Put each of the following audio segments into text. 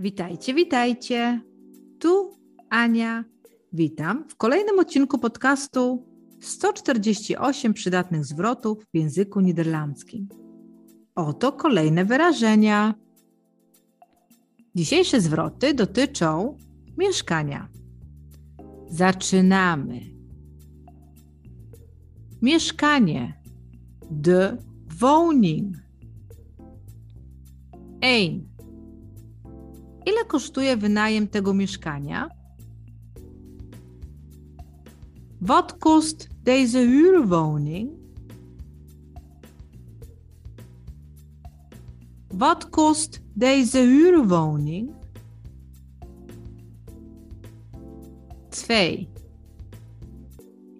Witajcie, witajcie. Tu Ania. Witam w kolejnym odcinku podcastu 148 przydatnych zwrotów w języku niderlandzkim. Oto kolejne wyrażenia. Dzisiejsze zwroty dotyczą mieszkania. Zaczynamy. Mieszkanie. De woning. Ein. Ile kosztuje wynajem tego mieszkania? Wat kost deze huurwoning? Wat kost deze huurwoning? 2.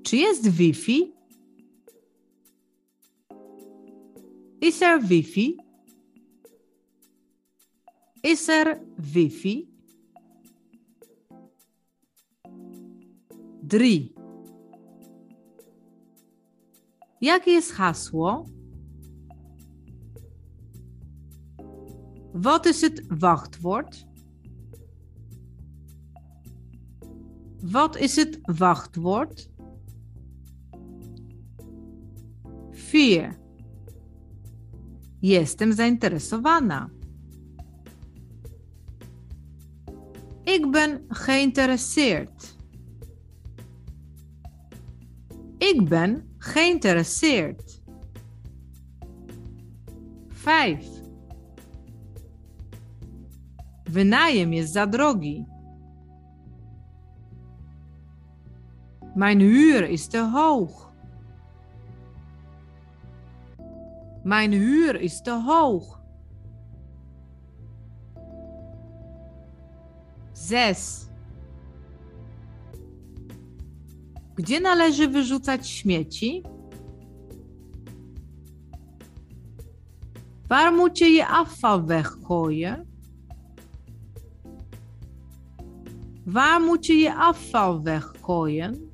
Czy jest Wi-Fi? Is er Wi-Fi? Is er Wi-Fi? 3. Jakie jest hasło? Wat is het wachtwoord? Wat is het wachtwoord? 4. Jestem zainteresowana. Ik ben geïnteresseerd. Ik ben geïnteresseerd. 5. Wynajem jest za. Mijn huur is te hoog. Mijn huur is te hoog. 6. Gdzie należy wyrzucać śmieci? Waar moet je je afval weggooien? Waar moet je je afval weggooien?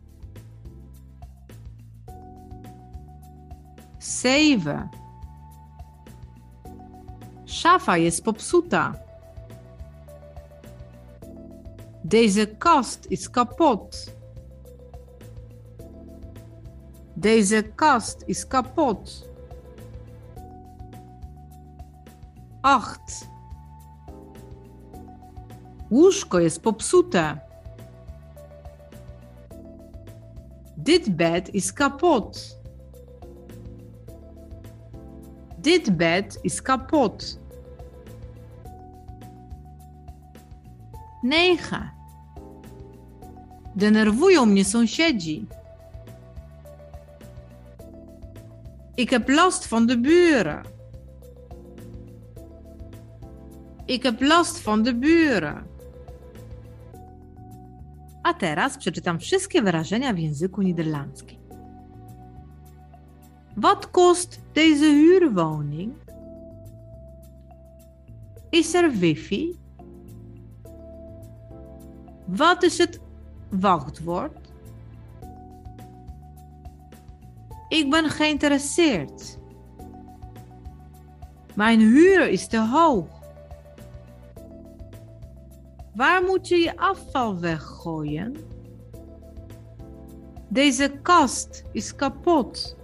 7. Szafa jest popsuta. Deze kast is kapot. Deze kast is kapot. 8. Łóżko jest popsute. Dit bed is kapot. Dit bed is kapot. 9. Denerwują mnie sąsiedzi. Ik heb last van de buren. Ik heb last van de buren. A teraz przeczytam wszystkie wyrażenia w języku niderlandzkim. Wat kost deze huurwoning? Is er wifi? Wat is het wachtwoord? Ik ben geïnteresseerd. Mijn huur is te hoog. Waar moet je je afval weggooien? Deze kast is kapot.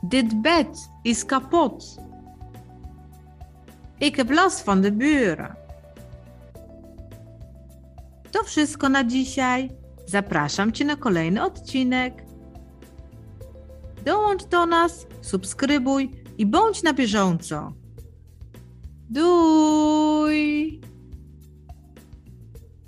Dit bed is kapot. Ik heb last van de buren. To wszystko na dzisiaj. Zapraszam Cię na kolejny odcinek. Dołącz do nas, subskrybuj i bądź na bieżąco. Duj!